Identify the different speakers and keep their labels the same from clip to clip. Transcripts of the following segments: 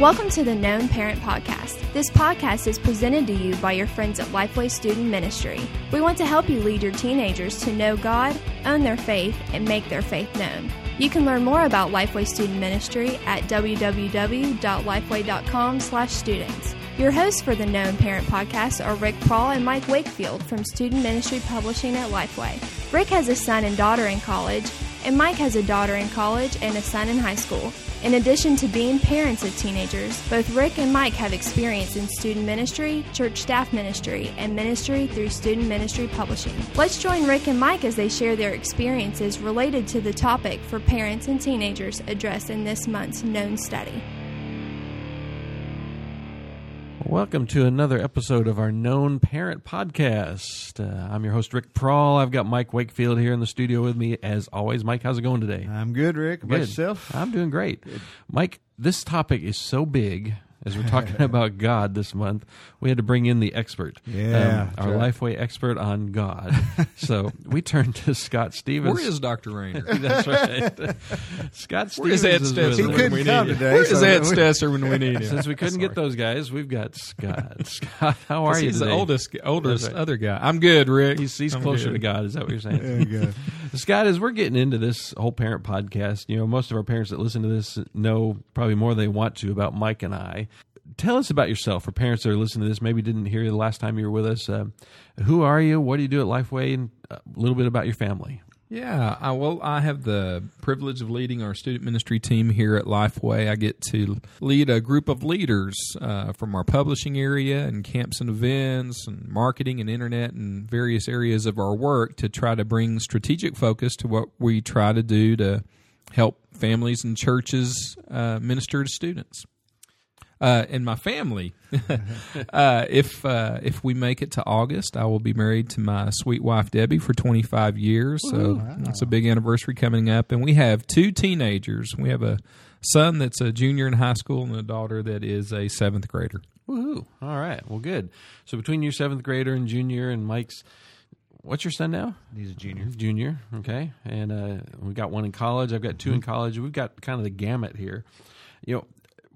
Speaker 1: Welcome to the Known Parent Podcast. This podcast is presented to you by your friends at Lifeway Student Ministry. We want to help you lead your teenagers to know God, own their faith, and make their faith known. You can learn more about Lifeway Student Ministry at www.lifeway.com/students. Your hosts for the Known Parent Podcast are Rick Prawl and Mike Wakefield from Student Ministry Publishing at Lifeway. Rick has a son and daughter in college, and Mike has a daughter in college and a son in high school. In addition to being parents of teenagers, both Rick and Mike have experience in student ministry, church staff ministry, and ministry through student ministry publishing. Let's join Rick and Mike as they share their experiences related to the topic for parents and teenagers addressed in this month's known study.
Speaker 2: Welcome to another episode of our Known Parent Podcast. Uh, I'm your host, Rick Prawl. I've got Mike Wakefield here in the studio with me. As always, Mike, how's it going today?
Speaker 3: I'm good, Rick. About
Speaker 2: Good.
Speaker 3: yourself?
Speaker 2: I'm doing great. Mike, this topic is so big. As we're talking about God this month, we had to bring in the expert, Um, our
Speaker 3: right.
Speaker 2: Lifeway expert on God. so we turned to Scott Stevens.
Speaker 4: Where is Dr. Rainer?
Speaker 2: That's right. Scott
Speaker 4: Where is
Speaker 2: Stevens
Speaker 4: Ed
Speaker 2: is with
Speaker 4: Stetzer
Speaker 3: He
Speaker 2: us.
Speaker 4: when we need him?
Speaker 3: today,
Speaker 4: Where is
Speaker 3: so
Speaker 4: Ed
Speaker 3: we-
Speaker 4: Stetzer when we need him?
Speaker 2: Since we couldn't get those guys, we've got Scott. Scott, how are you
Speaker 4: He's
Speaker 2: today?
Speaker 4: the oldest, oldest
Speaker 2: right.
Speaker 4: other guy. I'm good, Rick.
Speaker 2: He's, he's closer
Speaker 4: good.
Speaker 2: to God. Is that what you're saying?
Speaker 3: There you go.
Speaker 2: Scott, as we're getting into this whole parent podcast, you know, most of our parents that listen to this know probably more than they want to about Mike and I. Tell us about yourself for parents that are listening to this, maybe didn't hear you the last time you were with us. Um, who are you? What do you do at Lifeway? And a little bit about your family.
Speaker 4: Yeah, I, well, I have the privilege of leading our student ministry team here at Lifeway. I get to lead a group of leaders uh, from our publishing area and camps and events and marketing and internet and various areas of our work to try to bring strategic focus to what we try to do to help families and churches uh, minister to students. Uh, and my family. uh, if uh, if we make it to August, I will be married to my sweet wife Debbie for 25 years. So it's a big anniversary coming up, and we have two teenagers. We have a son that's a junior in high school and a daughter that is a seventh grader.
Speaker 2: Woohoo. All right. Well, good. So between your seventh grader and junior and Mike's, what's your son now?
Speaker 3: He's a junior.
Speaker 2: Junior. Okay. And uh, we got one in college. I've got 2 in college. We've got kind of the gamut here. You know,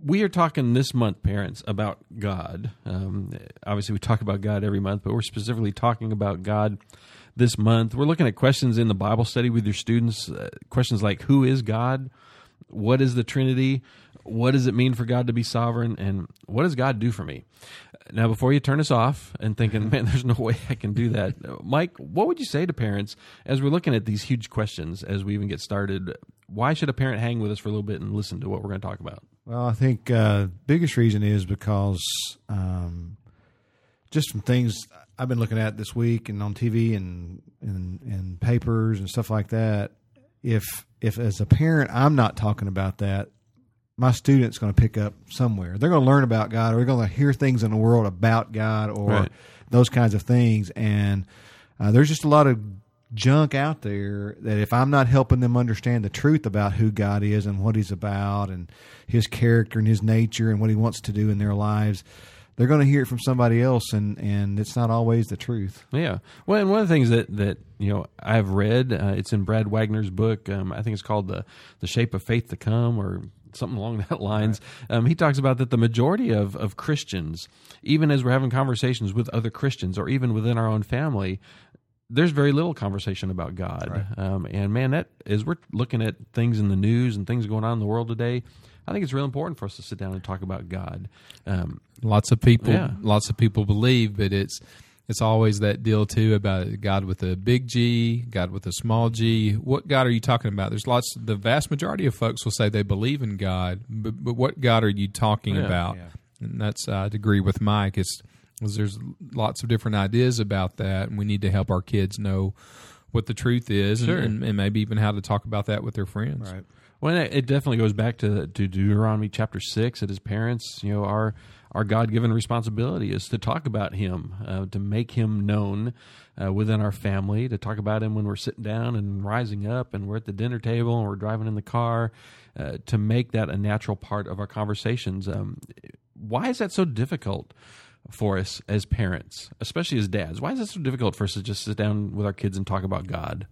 Speaker 2: we are talking this month, parents, about God. Um, obviously, we talk about God every month, but we're specifically talking about God this month. We're looking at questions in the Bible study with your students. Uh, questions like, "Who is God? What is the Trinity? What does it mean for God to be sovereign? And what does God do for me?" Now, before you turn us off and thinking, "Man, there's no way I can do that," Mike, what would you say to parents as we're looking at these huge questions as we even get started? Why should a parent hang with us for a little bit and listen to what we're going to talk about?
Speaker 3: Well, I think uh, biggest reason is because um, just from things I've been looking at this week and on TV and and, and papers and stuff like that. If if as a parent I'm not talking about that, my student's going to pick up somewhere. They're going to learn about God, or they're going to hear things in the world about God, or
Speaker 2: Right.
Speaker 3: those kinds of things. And uh, there's just a lot of junk out there that if I'm not helping them understand the truth about who God is and what He's about and His character and His nature and what He wants to do in their lives, they're going to hear it from somebody else, and and it's not always the truth.
Speaker 2: Yeah. Well, and one of the things that that you know I've read, uh, it's in Brad Waggoner's book. Um, I think it's called the the Shape of Faith to Come, or something along that lines. Um, he talks about that the majority of of Christians, even as we're having conversations with other Christians, or even within our own family. There's very little conversation about God, um, and man, that as we're looking at things in the news and things going on in the world today, I think it's real important for us to sit down and talk about God. Um,
Speaker 4: Lots of people,
Speaker 2: Yeah.
Speaker 4: lots of people believe, but it's it's always that deal too about God with a big G, God with a small G. What God are you talking about? There's lots. The vast majority of folks will say they believe in God, but, but what God are you talking
Speaker 2: Yeah.
Speaker 4: about?
Speaker 3: Yeah.
Speaker 4: And that's uh, I'd agree with Mike. It's is there's lots of different ideas about that, and we need to help our kids know what the truth is, and-
Speaker 2: Sure.
Speaker 4: and, and maybe even how to talk about that with their friends.
Speaker 3: Right.
Speaker 2: Well, it it definitely goes back to to Deuteronomy chapter six. That as parents, you know, our our God given responsibility is to talk about Him, uh, to make Him known uh, within our family, to talk about Him when we're sitting down and rising up, and we're at the dinner table and we're driving in the car, uh, to make that a natural part of our conversations. Um, why is that so difficult? For us as parents, especially as dads, why is it so difficult for us to just sit down with our kids and talk about God?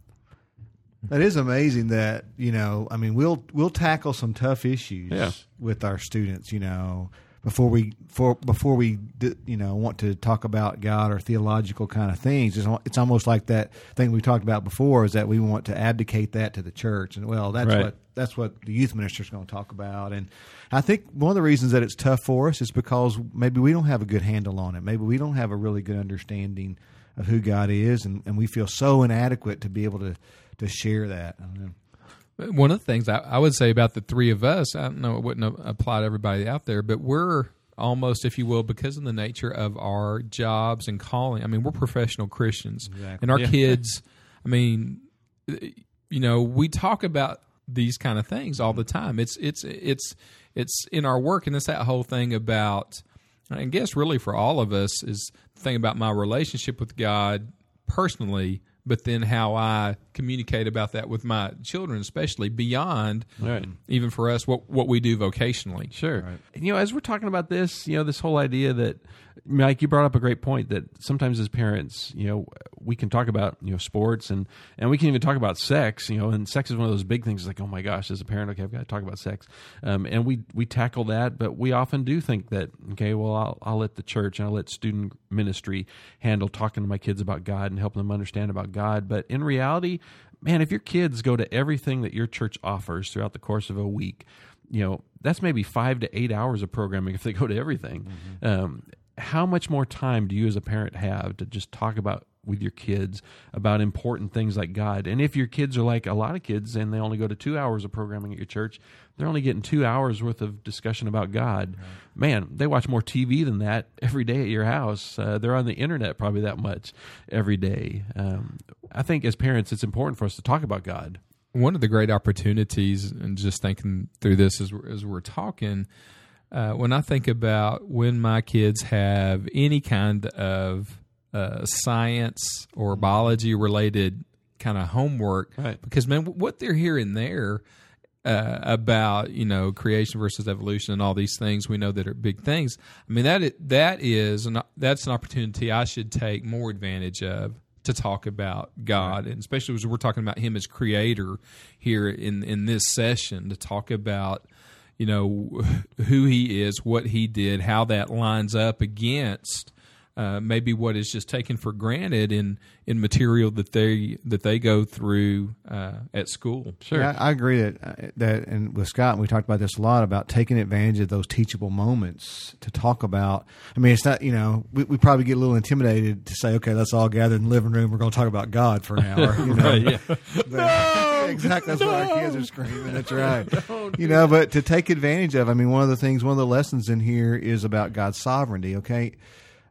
Speaker 3: That is amazing. That you know, I mean, we'll we'll tackle some tough issues
Speaker 2: Yeah.
Speaker 3: with our students. You know, before we for before we d- you know want to talk about God or theological kind of things. It's, it's almost like that thing we talked about before is that we want to abdicate that to the church, and well, that's
Speaker 2: Right.
Speaker 3: what that's what the youth minister is going to talk about. And I think one of the reasons that it's tough for us is because maybe we don't have a good handle on it. Maybe we don't have a really good understanding of who God is, and, and we feel so inadequate to be able to to share that. I don't know.
Speaker 4: One of the things I, I would say about the three of us, I don't know, it wouldn't apply to everybody out there, but we're almost, if you will, because of the nature of our jobs and calling. I mean, we're professional Christians,
Speaker 3: Exactly.
Speaker 4: and our
Speaker 2: Yeah.
Speaker 4: kids. I mean, you know, we talk about these kind of things all the time. It's it's it's it's in our work, and it's that whole thing about. I guess really for all of us is the thing about my relationship with God personally, but then how I communicate about that with my children, especially beyond
Speaker 2: Right.
Speaker 4: even for us what what we do vocationally.
Speaker 2: Sure. And, you know, as we're talking about this, you know, this whole idea that Mike, you brought up a great point that sometimes as parents, you know, we can talk about you know sports and and we can even talk about sex. You know, and sex is one of those big things. It's like, oh my gosh, as a parent, okay, I've got to talk about sex, um, and we we tackle that, but we often do think that okay, well, I'll I'll let the church and I'll let student ministry handle talking to my kids about God and helping them understand about God. But in reality, man, if your kids go to everything that your church offers throughout the course of a week, you know that's maybe five to eight hours of programming if they go to everything. Um, how much more time do you as a parent have to just talk about with your kids about important things like God? And if your kids are like a lot of kids and they only go to two hours of programming at your church, they're only getting two hours worth of discussion about God. Man, they watch more TV than that every day at your house. Uh, they're on the internet probably that much every day. Um, I think as parents, it's important for us to talk about God.
Speaker 4: one of the great opportunities, and just thinking through this as we're, as we're talking, uh, when I think about when my kids have any kind of uh, science or biology related kind of homework,
Speaker 2: Right.
Speaker 4: because man, what they're hearing there. Uh, about you know creation versus evolution and all these things we know that are big things. I mean that that is an, that's an opportunity I should take more advantage of to talk about God, and especially as we're talking about Him as Creator here in in this session to talk about you know who He is, what He did, how that lines up against. Uh, maybe what is just taken for granted in, in material that they that they go through uh, at school.
Speaker 2: Sure.
Speaker 3: Yeah, I I agree that uh, that, and with Scott, we talked about this a lot about taking advantage of those teachable moments to talk about. I mean, it's not you know we, we probably get a little intimidated to say, okay, let's all gather in the living room. We're going to talk about God for an hour. You know,
Speaker 2: Right, yeah.
Speaker 3: But- exactly. That's what our kids are screaming. That's right. you know, but to take advantage of, I mean, one of the things, one of the lessons in here is about God's sovereignty. Okay.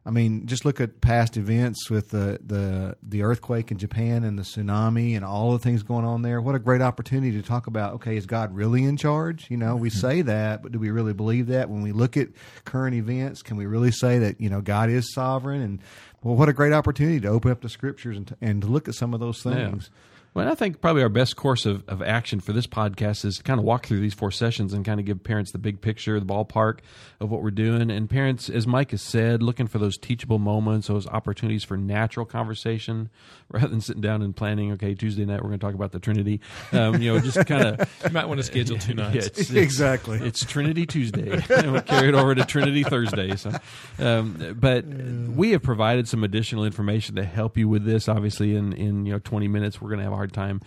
Speaker 3: I mean, just look at past events with the, the the earthquake in Japan and the tsunami and all the things going on there. What a great opportunity to talk about. Okay, is God really in charge? You know, we mm-hmm. say that, but do we really believe that? When we look at current events, can we really say that you know God is sovereign? And well, what a great opportunity to open up the scriptures and to, and to look at some of those things.
Speaker 2: Well, I think probably our best course of, of action for this podcast is to kind of walk through these four sessions and kind of give parents the big picture, the ballpark of what we're doing. And parents, as Mike has said, looking for those teachable moments, those opportunities for natural conversation rather than sitting down and planning, okay, Tuesday night we're going to talk about the Trinity. Um, you know, just kind of.
Speaker 4: You might want to schedule two nights.
Speaker 2: Yeah, it's,
Speaker 3: Exactly.
Speaker 2: It's Trinity Tuesday. and we'll carry it over to Trinity Thursday. So, um, but we have provided some additional information to help you with this. Obviously, in in you know twenty minutes, we're going to have a hard time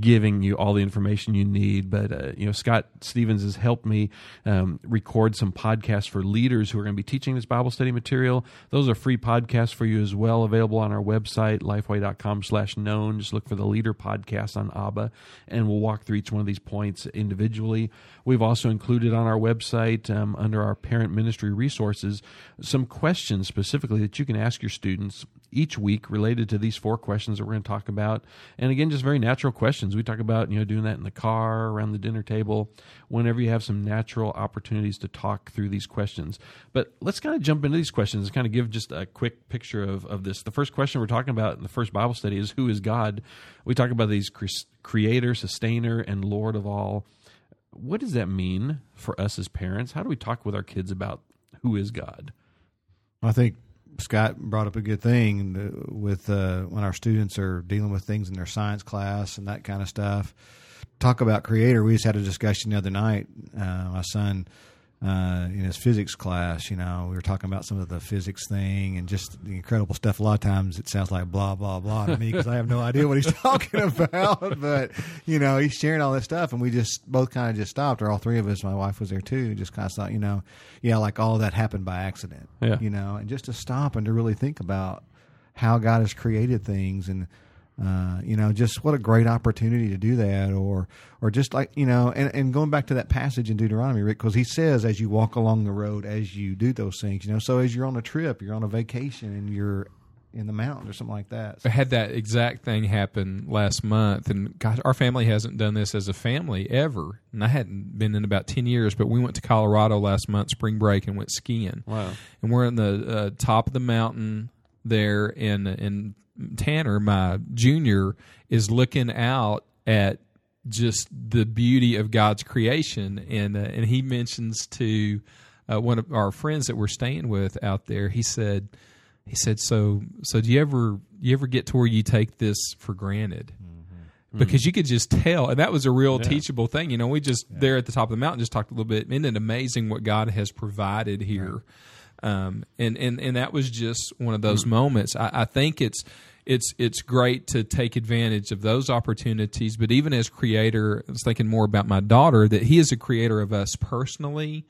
Speaker 2: giving you all the information you need. But uh, you know, Scott Stevens has helped me um, record some podcasts for leaders who are going to be teaching this Bible study material. Those are free podcasts for you as well, available on our website, lifeway.com/slash known. Just look for the Leader podcast on ABBA, and we'll walk through each one of these points individually. We've also included on our website um, under our parent ministry resources some questions specifically that you can ask your students each week related to these four questions that we're going to talk about. And again, just very natural questions. We talk about, you know, doing that in the car, around the dinner table, whenever you have some natural opportunities to talk through these questions. But let's kind of jump into these questions and kind of give just a quick picture of, of this. The first question we're talking about in the first Bible study is who is God? We talk about these cre- creator, sustainer, and Lord of all. What does that mean for us as parents? How do we talk with our kids about who is God?
Speaker 3: I think Scott brought up a good thing with uh, when our students are dealing with things in their science class and that kind of stuff. Talk about creator. We just had a discussion the other night. Uh, my son uh, in his physics class, you know, we were talking about some of the physics thing and just the incredible stuff. A lot of times it sounds like blah blah blah to me because I have no idea what he's talking about. But you know, he's sharing all this stuff, and we just both kind of just stopped, or all three of us. My wife was there too. Just kind of thought, you know, yeah, like all that happened by accident.
Speaker 2: Yeah.
Speaker 3: You know, and just to stop and to really think about how God has created things and uh, you know, just what a great opportunity to do that, or or just like you know, and, and going back to that passage in Deuteronomy, Rick, because he says as you walk along the road, as you do those things, you know, so as you're on a trip, you're on a vacation, and you're in the mountains or something like that.
Speaker 4: I had that exact thing happen last month, and gosh, our family hasn't done this as a family ever, and I hadn't been in about ten years. But we went to Colorado last month, spring break, and went skiing.
Speaker 2: Wow.
Speaker 4: And we're in the uh, top of the mountain there, and and Tanner, my junior, is looking out at just the beauty of God's creation, and uh, and he mentions to uh, one of our friends that we're staying with out there. He said, he said, so so do you ever you ever get to where you take this for granted? Because you could just tell, and that was a real teachable thing. You know, we just there at the top of the mountain just talked a little bit. Isn't it amazing what God has provided here? Um, and and and that was just one of those moments. I, I think it's it's it's great to take advantage of those opportunities. But even as creator, I was thinking more about my daughter that he is a creator of us personally.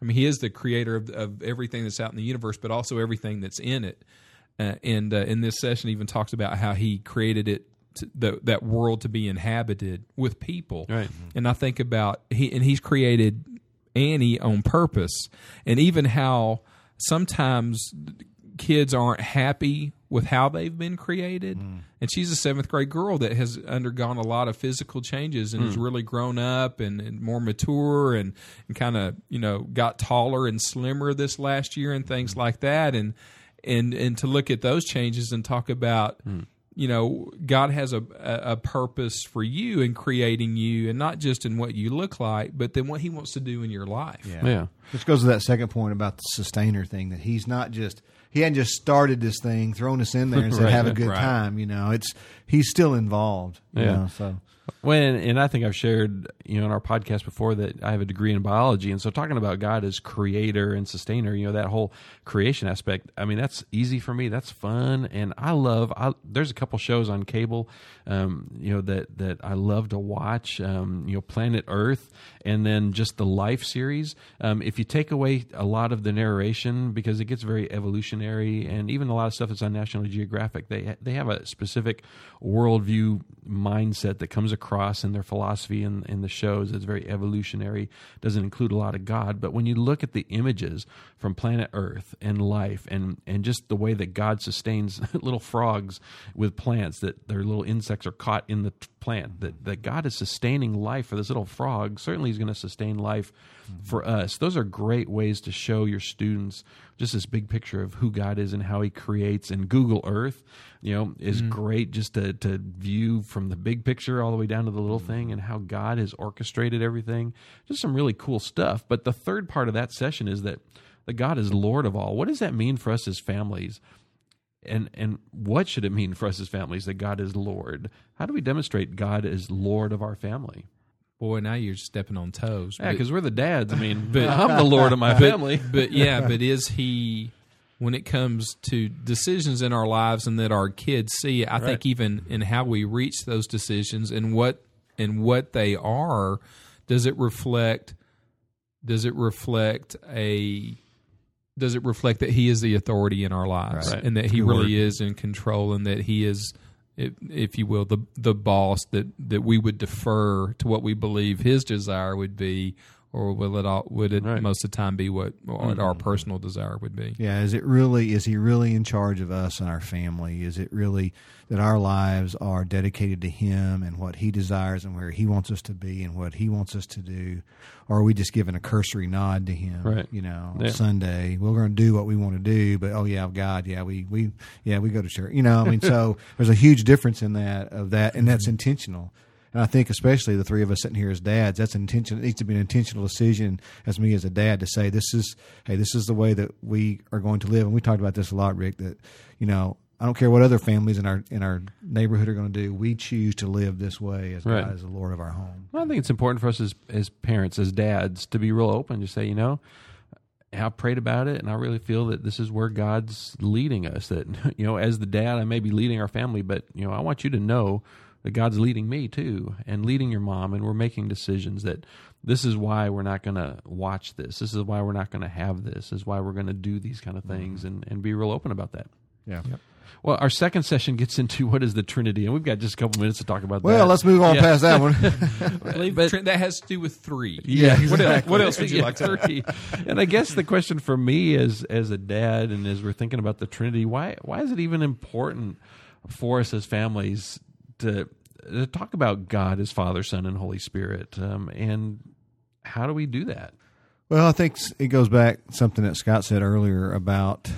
Speaker 4: I mean, he is the creator of, of everything that's out in the universe, but also everything that's in it. Uh, and uh, in this session, even talks about how he created it. To, the, that world to be inhabited with people,
Speaker 2: Right.
Speaker 4: and I think about he and he's created Annie on purpose, and even how sometimes kids aren't happy with how they've been created. Mm. And she's a seventh grade girl that has undergone a lot of physical changes and has mm. really grown up and, and more mature and, and kind of, you know, got taller and slimmer this last year and things mm. like that. And, and, and to look at those changes and talk about, you know, God has a, a a purpose for you in creating you, and not just in what you look like, but then what He wants to do in your life.
Speaker 3: Yeah.
Speaker 2: Yeah.
Speaker 3: Which goes to that second point about the sustainer thing that he's not just he hadn't just started this thing, thrown us in there and said
Speaker 2: Right,
Speaker 3: have a good
Speaker 4: right.
Speaker 3: time. You know, it's he's still involved. You
Speaker 2: Yeah.
Speaker 3: know, so
Speaker 2: When and I think I've shared you know in our podcast before that I have a degree in biology, and so talking about God as creator and sustainer, you know that whole creation aspect. I mean that's easy for me. That's fun, and I love. I, there's a couple shows on cable, um, you know that that I love to watch. Um, you know, Planet Earth, and then just the Life series. Um, if you take away a lot of the narration because it gets very evolutionary, and even a lot of stuff that's on National Geographic, they they have a specific worldview mindset that comes across in their philosophy in, in the shows. It's very evolutionary, doesn't include a lot of God. But when you look at the images from planet Earth and life and, and just the way that God sustains little frogs with plants, that their little insects are caught in the plant, that, that God is sustaining life for this little frog, certainly He's going to sustain life for us. Those are great ways to show your students just this big picture of who God is and how He creates. And Google Earth, you know, is mm. great just to, to view from the big picture all the way down to the little mm. thing and how God has orchestrated everything. Just some really cool stuff. But the third part of that session is that that God is Lord of all. What does that mean for us as families? And and what should it mean for us as families that God is Lord? How do we demonstrate God is Lord of our family?
Speaker 4: Boy, now you're stepping on toes.
Speaker 2: Yeah, because we're the dads. I mean,
Speaker 4: But-
Speaker 2: I'm the Lord of my family.
Speaker 4: but yeah, but is he when it comes to decisions in our lives and that our kids see? I think even in how we reach those decisions and what and what they are, does it reflect? Does it reflect a? Does it reflect that he is the authority in our lives
Speaker 2: Right.
Speaker 4: and that he
Speaker 3: Good
Speaker 4: really
Speaker 3: word.
Speaker 4: is in control and that he is? If, if you will, the the boss that, that we would defer to what we believe his desire would be, or will it all, would it
Speaker 2: Right.
Speaker 4: most of the time be what, what our mm-hmm. personal desire would be?
Speaker 3: Yeah, is it really is he really in charge of us and our family? Is it really that our lives are dedicated to him and what he desires and where he wants us to be and what he wants us to do? Or are we just giving a cursory nod to him?
Speaker 2: Right.
Speaker 3: You know,
Speaker 2: Yeah.
Speaker 3: Sunday, we're going to do what we want to do, but oh yeah, God, yeah, we we yeah, we go to church. You know, I mean, so there's a huge difference in that of that and that's mm-hmm. intentional. And I think especially the three of us sitting here as dads, that's an intention. It needs to be an intentional decision as me as a dad to say this is hey this is the way that we are going to live. And we talked about this a lot, Rick. That you know I don't care what other families in our in our neighborhood are going to do. We choose to live this way as
Speaker 2: Right.
Speaker 3: God is the Lord of our home.
Speaker 2: Well, I think it's important for us as as parents, as dads, to be real open. Just say, you know, I prayed about it, and I really feel that this is where God's leading us. That you know, as the dad, I may be leading our family, but you know, I want you to know that God's leading me too, and leading your mom, and we're making decisions that this is why we're not going to watch this. This is why we're not going to have this. This is why we're going to do these kind of things, mm. and and be real open about that.
Speaker 3: Yeah.
Speaker 2: Well, our second session gets into what is the Trinity, and we've got just a couple minutes to talk about that.
Speaker 3: Well, let's move on
Speaker 2: Yeah.
Speaker 3: past that one.
Speaker 4: I believe Trent, that has to do with three.
Speaker 2: Yeah,
Speaker 4: What else, what else would you
Speaker 2: Yeah,
Speaker 4: like to?
Speaker 2: Trinity. And I guess the question for me as as a dad and as we're thinking about the Trinity, why why is it even important for us as families to to talk about God as Father, Son, and Holy Spirit? Um, and how do we do that?
Speaker 3: Well, I think it goes back something that Scott said earlier about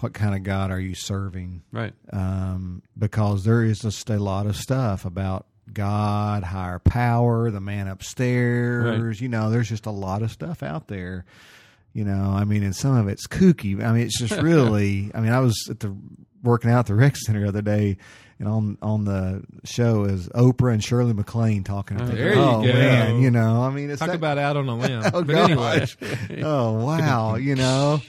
Speaker 3: what kind of God are you serving?
Speaker 2: Right.
Speaker 3: Um, because there is just a lot of stuff about God, higher power, the man upstairs.
Speaker 2: Right.
Speaker 3: You know, there's just a lot of stuff out there. You know, I mean, and some of it's kooky. I mean, it's just really. I mean, I was at the working out at the rec center the other day, and on on the show is Oprah and Shirley MacLaine talking. I'm
Speaker 4: There you
Speaker 3: oh,
Speaker 4: go.
Speaker 3: Man, you know, I mean, it's
Speaker 4: Talk
Speaker 3: that-
Speaker 4: about out on a limb.
Speaker 3: Oh,
Speaker 4: but anyway,
Speaker 3: oh wow, you know.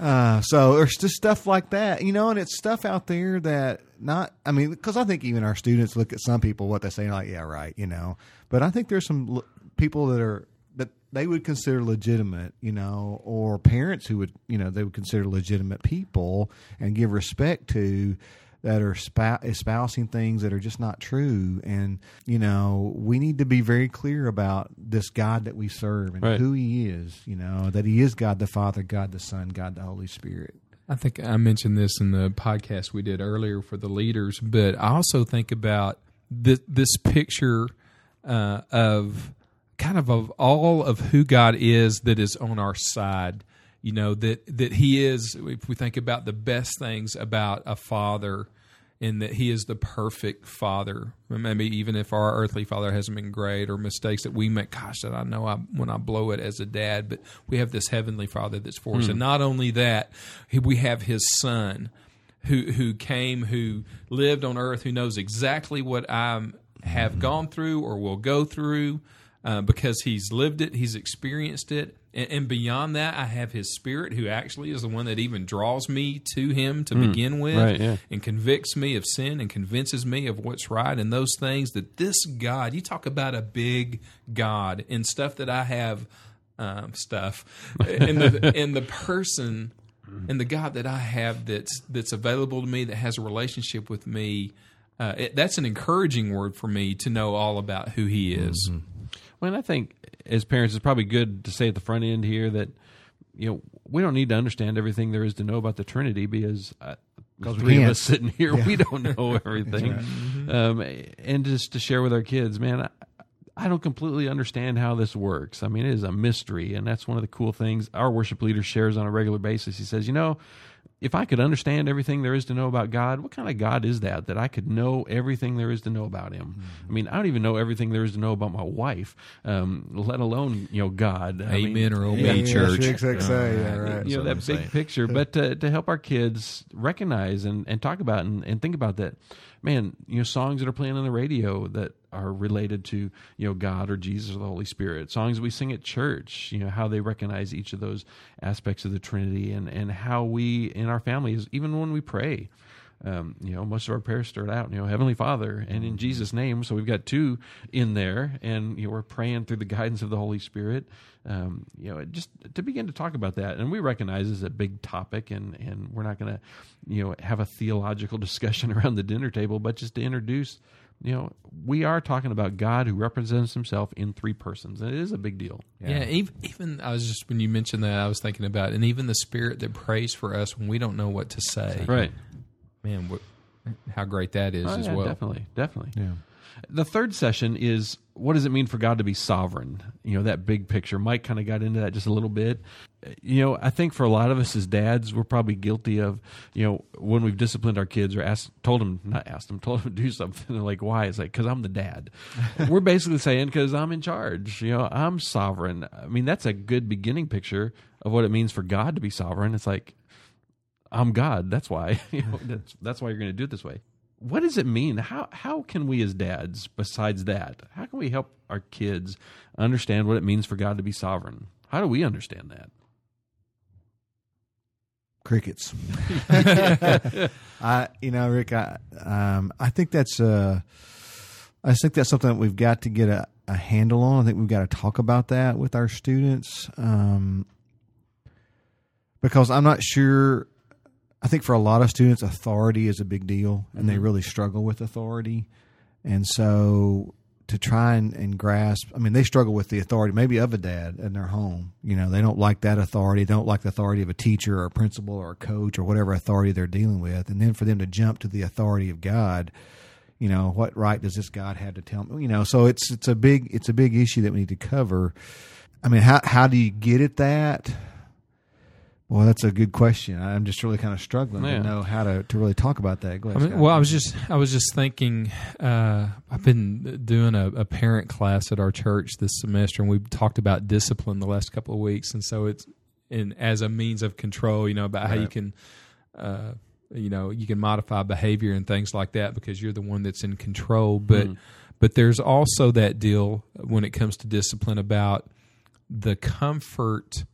Speaker 3: Uh, so there's just stuff like that, you know, and it's stuff out there that not. I mean, because I think even our students look at some people what they say like, yeah, right, you know. But I think there's some l- people that are that they would consider legitimate, you know, or parents who would, you know, they would consider legitimate people and give respect to that are spou- espousing things that are just not true. And, you know, we need to be very clear about this God that we serve and
Speaker 2: Right.
Speaker 3: who he is, you know, that he is God the Father, God the Son, God the Holy Spirit.
Speaker 4: I think I mentioned this in the podcast we did earlier for the leaders, but I also think about this, this picture uh, of kind of of all of who God is that is on our side. You know that that He is. If we think about the best things about a father, and that He is the perfect father. Maybe even if our earthly father hasn't been great or mistakes that we make, gosh, that I know I, when I blow it as a dad, but we have this heavenly father that's for us. Hmm. And not only that, we have His Son who who came, who lived on earth, who knows exactly what I have hmm. gone through or will go through, uh, because he's lived it, he's experienced it, and, and beyond that, I have His Spirit, who actually is the one that even draws me to Him to begin with,
Speaker 2: right, yeah.
Speaker 4: and convicts me of sin and convinces me of what's right and those things. That this God, you talk about a big God and stuff that I have, um, stuff, in the in the person and the God that I have that's that's available to me that has a relationship with me. Uh, it, that's an encouraging word for me to know all about who He is.
Speaker 2: Well, and I think as parents, it's probably good to say at the front end here that you know we don't need to understand everything there is to know about the Trinity because uh, the
Speaker 3: 'Cause
Speaker 2: three of us sitting here, we don't know everything. um, and just to share with our kids, man, I, I don't completely understand how this works. I mean, it is a mystery, and that's one of the cool things our worship leader shares on a regular basis. He says, you know. If I could understand everything there is to know about God, what kind of God is that? That I could know everything there is to know about Him. I mean, I don't even know everything there is to know about my wife, um, let alone you know God. I mean,
Speaker 4: Amen or
Speaker 3: Yeah,
Speaker 4: obey,
Speaker 3: yeah,
Speaker 4: church.
Speaker 3: Rick's like say, yeah, right.
Speaker 2: you know that big picture, but to, to help our kids recognize and, and talk about and, and think about that, man, you know, songs that are playing on the radio that are related to you know God or Jesus or the Holy Spirit, songs we sing at church, you know how they recognize each of those aspects of the Trinity, and and how we in our families, even when we pray. Um, you know, most of our prayers start out, you know, Heavenly Father, and in Jesus' name. So we've got two in there, and you know, we're praying through the guidance of the Holy Spirit. Um, you know, just to begin to talk about that, and we recognize it's a big topic, and and we're not going to, you know, have a theological discussion around the dinner table, but just to introduce, you know, we are talking about God who represents Himself in three persons, and it is a big deal.
Speaker 4: Yeah, even, even I was just when you mentioned that, I was thinking about, and even the Spirit that prays for us when we don't know what to say.
Speaker 2: Right.
Speaker 4: Man, what, how great that is
Speaker 2: Oh,
Speaker 4: as
Speaker 2: yeah,
Speaker 4: well.
Speaker 2: Definitely, definitely.
Speaker 3: Yeah.
Speaker 2: The third session is what does it mean for God to be sovereign? You know, that big picture. Mike kind of got into that just a little bit. You know, I think for a lot of us as dads, we're probably guilty of, you know, when we've disciplined our kids or asked, told them, not asked them, told them to do something, they're like, why? It's like, because I'm the dad. we're basically saying, because I'm in charge. You know, I'm sovereign. I mean, that's a good beginning picture of what it means for God to be sovereign. It's like, I'm God. That's why. You know, that's, that's why you're going to do it this way what does it mean? How how can we as dads, besides that, how can we help our kids understand what it means for God to be sovereign? How do we understand that?
Speaker 3: Crickets. I you know, Rick, I um, I think that's uh I think that's something that we've got to get a, a handle on. I think we've got to talk about that with our students. Um, because I'm not sure I think for a lot of students, authority is a big deal, and mm-hmm. they really struggle with authority. And so to try and, and, grasp, I mean, they struggle with the authority maybe of a dad in their home. You know, they don't like that authority. They don't like the authority of a teacher or a principal or a coach or whatever authority they're dealing with. And then for them to jump to the authority of God, you know, what right does this God have to tell me? You know, so it's it's a big it's a big issue that we need to cover. I mean, how how do you get at that? Well, that's a good question. I'm just really kind of struggling yeah. to know how to, to really talk about that. Ahead,
Speaker 4: I mean, well, I was just I was just thinking. Uh, I've been doing a, a, parent class at our church this semester, and we've talked about discipline the last couple of weeks, and so it's in as a means of control. You know about right. how you can. Uh, you know you can modify behavior and things like that because you're the one that's in control but mm. but there's also that deal when it comes to discipline about the comfort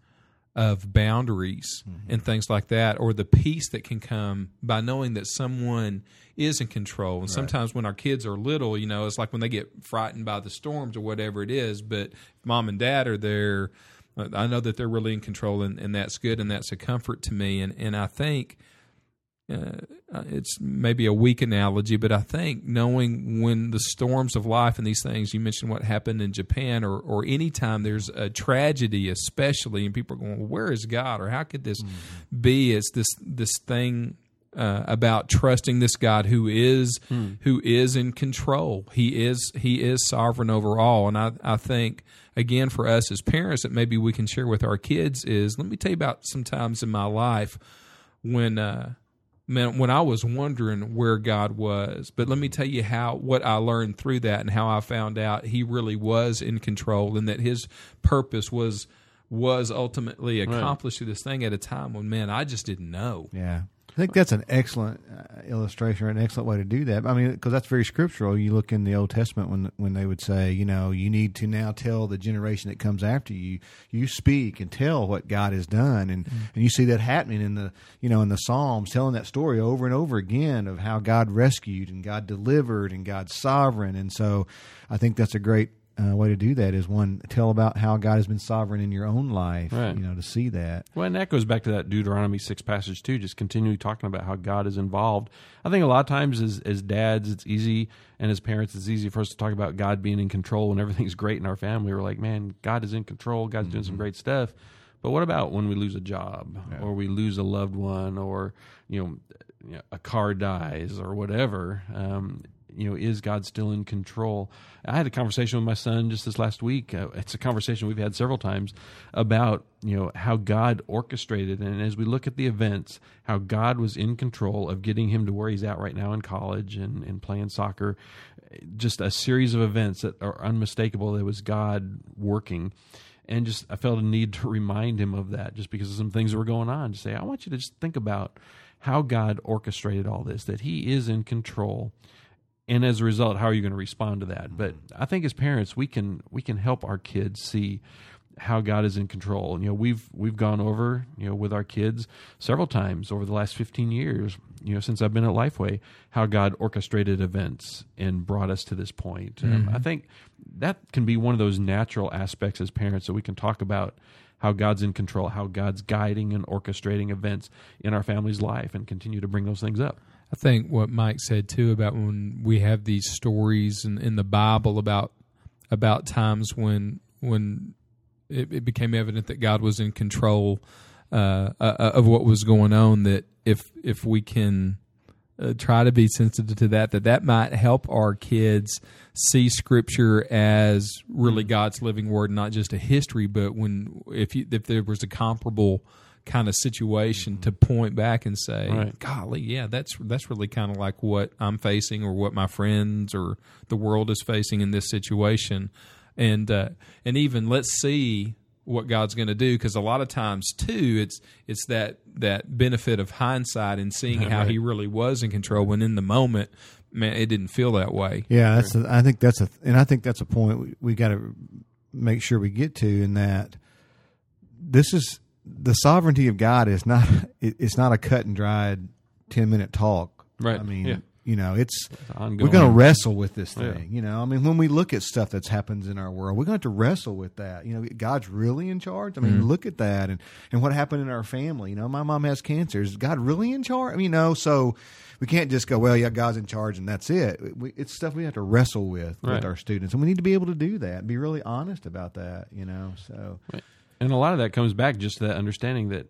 Speaker 4: of boundaries mm-hmm. and things like that, or the peace that can come by knowing that someone is in control. And right. sometimes when our kids are little, you know, it's like when they get frightened by the storms or whatever it is, but mom and dad are there. I know that they're really in control, and, and that's good, and that's a comfort to me. And and I think uh, uh, it's maybe a weak analogy, but I think knowing when the storms of life and these things, you mentioned what happened in Japan, or or anytime there's a tragedy, especially, and people are going, well, "Where is God?" or "How could this mm-hmm. be?" It's this this thing uh, about trusting this God who is mm. who is in control. He is he is sovereign over all, and I I think again for us as parents that maybe we can share with our kids is let me tell you about some times in my life when. Uh, man, when I was wondering where God was. But let me tell you how what I learned through that and how I found out He really was in control and that His purpose was was ultimately accomplished right. through this thing at a time when man I just didn't know.
Speaker 3: Yeah. I think that's an excellent uh, illustration or an excellent way to do that. I mean, because that's very scriptural. You look in the Old Testament when when they would say, you know, you need to now tell the generation that comes after you, you speak and tell what God has done, and mm-hmm. and you see that happening in the you know in the Psalms, telling that story over and over again of how God rescued and God delivered and God's sovereign, and so I think that's a great uh, way to do that is one tell about how God has been sovereign in your own life. Right. You know, to see that.
Speaker 2: Well, and that goes back to that Deuteronomy six passage too. Just continually talking about how God is involved. I think a lot of times as as dads, it's easy, and as parents, it's easy for us to talk about God being in control and everything's great in our family. We're like, man, God is in control. God's mm-hmm. doing some mm-hmm. great stuff. But what about when we lose a job yeah. or we lose a loved one or you know, you know a car dies or whatever? Um, you know, is God still in control? I had a conversation with my son just this last week. Uh, it's a conversation we've had several times about you know how God orchestrated, and as we look at the events, how God was in control of getting him to where he's at right now in college and, and playing soccer. Just a series of events that are unmistakable. That was God working and just I felt a need to remind him of that just because of some things that were going on. To say, I want you to just think about how God orchestrated all this, that He is in control, and as a result how are you going to respond to that but i think as parents we can we can help our kids see how god is in control and you know we've we've gone over you know with our kids several times over the last 15 years you know since i've been at lifeway how god orchestrated events and brought us to this point mm-hmm. um, i think that can be one of those natural aspects as parents that we can talk about how God's in control, how God's guiding and orchestrating events in our family's life, and continue to bring those things up.
Speaker 4: I think what Mike said too about when we have these stories in, in the Bible about about times when when it, it became evident that God was in control uh, uh, of what was going on. That if if we can uh, try to be sensitive to that. That that might help our kids see Scripture as really God's living Word, not just a history. But when if you, if there was a comparable kind of situation to point back and say,
Speaker 2: Right.
Speaker 4: "Golly, yeah, that's that's really kind of like what I'm facing, or what my friends or the world is facing in this situation," and uh, and even let's see what God's going to do because a lot of times too it's it's that that benefit of hindsight and seeing how he really was in control when in the moment man it didn't feel that way
Speaker 3: Yeah, that's. A, I think that's a, and I think that's a point we, we got to make sure we get to in that this is the sovereignty of God is not. It, it's not a cut and dried ten minute talk.
Speaker 2: Right,
Speaker 3: I mean,
Speaker 2: yeah.
Speaker 3: you know, it's
Speaker 2: ongoing.
Speaker 3: we're going to wrestle with this
Speaker 2: Yeah.
Speaker 3: thing. You know, I mean, when we look at stuff that's happens in our world, we're going to have to wrestle with that. You know, God's really in charge. I mean,
Speaker 2: Mm-hmm.
Speaker 3: look at that, and and what happened in our family. You know, my mom has cancer. Is God really in charge? I mean, you know, so we can't just go, well, yeah, God's in charge, and that's it. We, it's stuff we have to wrestle with
Speaker 2: Right.
Speaker 3: with our students, and we need to be able to do that. Be really honest about that. You know, so
Speaker 2: And a lot of that comes back just to that understanding that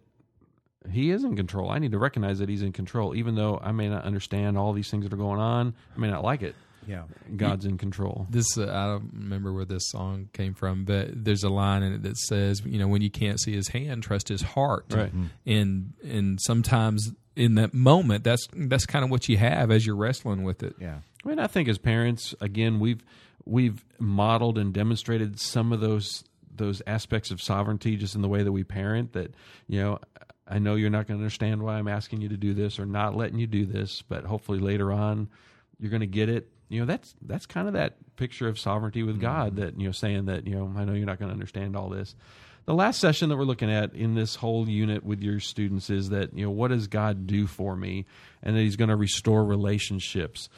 Speaker 2: he is in control. I need to recognize that he's in control, even though I may not understand all these things that are going on. I may not like it.
Speaker 3: yeah,
Speaker 2: God's in control.
Speaker 4: this uh, I don't remember where this song came from, but there's a line in it that says, you know, when you can't see his hand, trust his heart.
Speaker 2: Right.
Speaker 4: And and sometimes in that moment, that's that's kind of what you have as you're wrestling with it.
Speaker 3: yeah.
Speaker 2: I mean, I think as parents, again, we've we've modeled and demonstrated some of those those aspects of sovereignty just in the way that we parent. That you know, I know you're not going to understand why I'm asking you to do this or not letting you do this, but hopefully later on, you're going to get it. You know, that's that's kind of that picture of sovereignty with mm-hmm. God. That you know, saying that you know, I know you're not going to understand all this. The last session that we're looking at in this whole unit with your students is that you know, what does God do for me, and that He's going to restore relationships.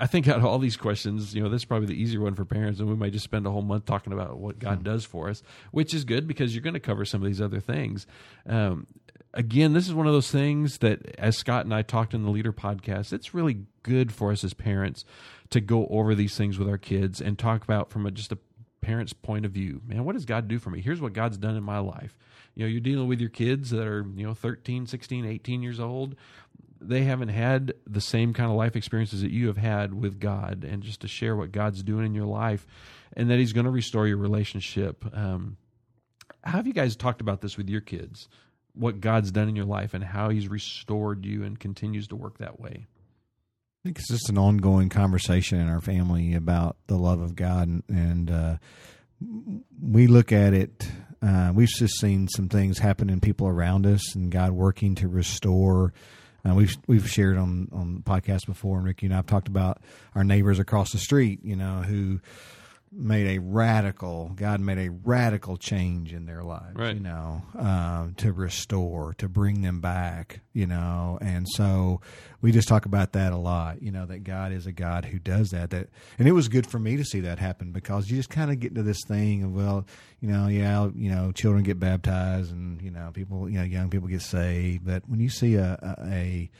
Speaker 2: I think out of all these questions, you know, this is probably the easier one for parents, and we might just spend a whole month talking about what God does for us, which is good because you're going to cover some of these other things. Um, again, this is one of those things that, as Scott and I talked in the Leader podcast, it's really good for us as parents to go over these things with our kids and talk about from a, just a parent's point of view. Man, what does God do for me? Here's what God's done in my life. You know, you're dealing with your kids that are, you know, 13, 16, 18 years old they haven't had the same kind of life experiences that you have had with God, and just to share what God's doing in your life, and that He's going to restore your relationship. Um, how have you guys talked about this with your kids? What God's done in your life, and how He's restored you, and continues to work that way.
Speaker 3: I think it's just an ongoing conversation in our family about the love of God, and, and uh, we look at it. Uh, we've just seen some things happen in people around us, and God working to restore. Uh, we've we've shared on on the podcast before, and Ricky and I've talked about our neighbors across the street. You know who made a radical God made a radical change in their lives.
Speaker 2: Right.
Speaker 3: You know, um, to restore, to bring them back. You know, and so we just talk about that a lot. You know, that God is a God who does that. That and it was good for me to see that happen because you just kind of get into this thing of well, you know, yeah, you know, children get baptized and you know, people, you know, young people get saved. But when you see a, a, a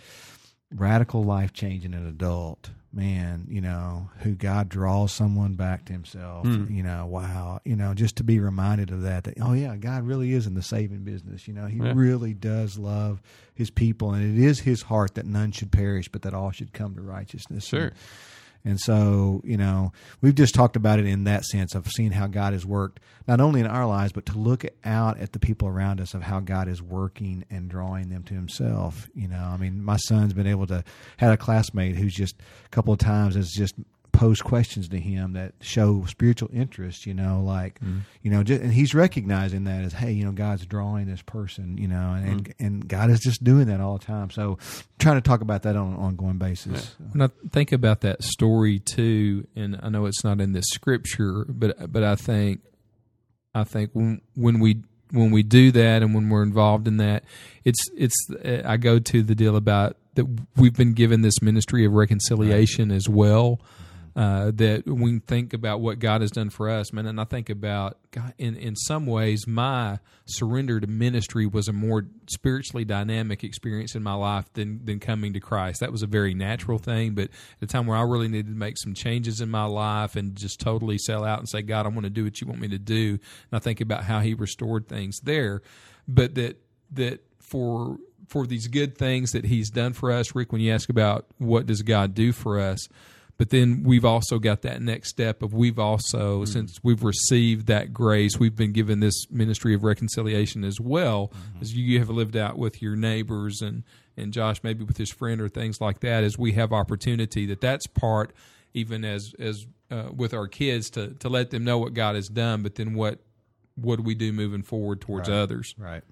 Speaker 3: radical life change in an adult, man, you know, who God draws someone back to himself, hmm. you know, wow, you know, just to be reminded of that, that, oh yeah, God really is in the saving business. You know, he
Speaker 2: Yeah.
Speaker 3: really does love his people and it is his heart that none should perish, but that all should come to righteousness.
Speaker 2: Sure.
Speaker 3: And, and so, you know, we've just talked about it in that sense of seeing how God has worked, not only in our lives, but to look out at the people around us of how God is working and drawing them to Himself. You know, I mean, my son's been able to had a classmate who's just a couple of times has just posed questions to him that show spiritual interest. You know, like mm-hmm. you know, just, and he's recognizing that as, hey, you know, God's drawing this person. You know, and and, mm-hmm. and God is just doing that all the time. So, trying to talk about that on an ongoing basis.
Speaker 4: When I think about that story too, and I know it's not in this scripture, but but I think I think when when we when we do that and when we're involved in that, it's it's I go to the deal about that we've been given this ministry of reconciliation as well. Uh, that we think about what God has done for us, man, and I think about God, in in some ways, my surrender to ministry was a more spiritually dynamic experience in my life than than coming to Christ. That was a very natural thing, but at a time where I really needed to make some changes in my life and just totally sell out and say, God, I want to do what you want me to do. And I think about how He restored things there, but that that for for these good things that He's done for us. Rick, when you ask about what does God do for us, but then we've also got that next step of we've also, mm-hmm. since we've received that grace, we've been given this ministry of reconciliation as well, mm-hmm. as you have lived out with your neighbors and and Josh maybe with his friend or things like that. As we have opportunity, that that's part even as as uh, with our kids to to let them know what God has done, but then what what do we do moving forward towards
Speaker 3: right.
Speaker 4: others?
Speaker 3: Right.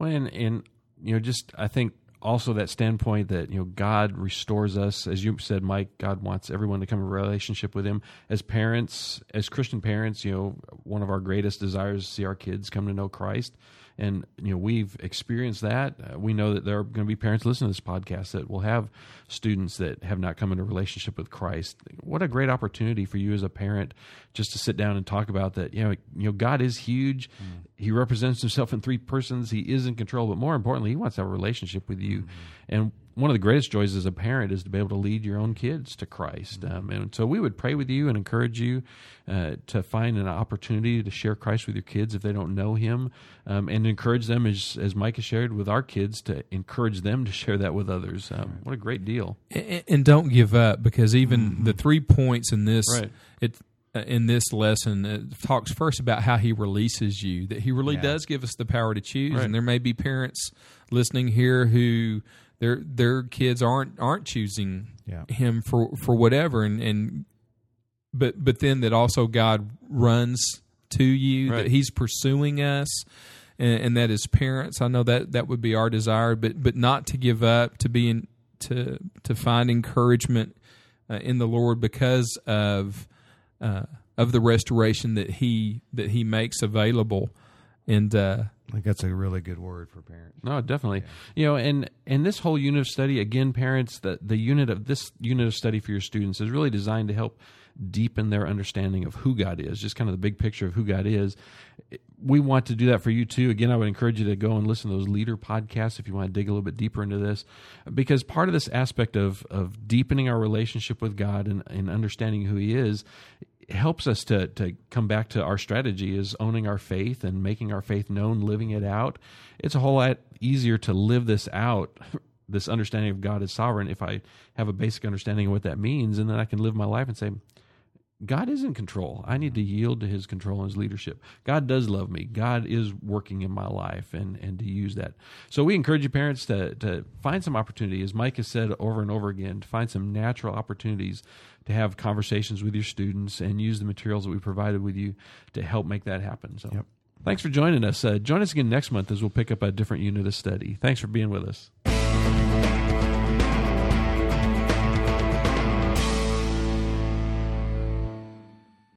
Speaker 2: Well, and, and you know, just I think also that standpoint that you know God restores us, as you said, Mike. God wants everyone to come in relationship with Him. As parents, as Christian parents, you know, one of our greatest desires is to see our kids come to know Christ and you know we've experienced that. Uh, we know that there are going to be parents listening to this podcast that will have students that have not come into relationship with Christ. What a great opportunity for you as a parent just to sit down and talk about that. You know, you know God is huge. Mm. He represents himself in three persons. He is in control, but more importantly, he wants to have a relationship with you. Mm. And one of the greatest joys as a parent is to be able to lead your own kids to Christ. Mm-hmm. Um, and so we would pray with you and encourage you uh, to find an opportunity to share Christ with your kids if they don't know Him, um, and encourage them, as, as Mike has shared with our kids, to encourage them to share that with others. Um, what a great deal!
Speaker 4: And, and, don't give up because even mm-hmm. the three points in this, right. it uh, in this lesson it talks first about how he releases you that he really yeah. does give us the power to choose right. and there may be parents listening here who their their kids aren't aren't choosing yeah. him for for whatever and and but but then that also God runs to you right. that he's pursuing us and, and, that as parents I know that that would be our desire but but not to give up to be in to to find encouragement uh, in the Lord because of uh, of the restoration that he that he makes available and uh,
Speaker 3: think that's a really good word for parents.
Speaker 2: No, definitely. Yeah. You know, and and this whole unit of study, again, parents, the the unit of this unit of study for your students is really designed to help deepen their understanding of who God is, just kind of the big picture of who God is. We want to do that for you too. Again, I would encourage you to go and listen to those leader podcasts if you want to dig a little bit deeper into this, because part of this aspect of of deepening our relationship with God and, and understanding who He is helps us to to come back to our strategy is owning our faith and making our faith known, living it out. It's a whole lot easier to live this out, this understanding of God as sovereign, if I have a basic understanding of what that means, and then I can live my life and say, God is in control. I need to yield to his control and his leadership. God does love me. God is working in my life and, and to use that. So we encourage you parents to, to find some opportunity, as Mike has said over and over again, to find some natural opportunities to have conversations with your students and use the materials that we provided with you to help make that happen. So
Speaker 3: yep.
Speaker 2: thanks for joining us. Uh, join us again next month as we'll pick up a different unit of study. Thanks for being with us.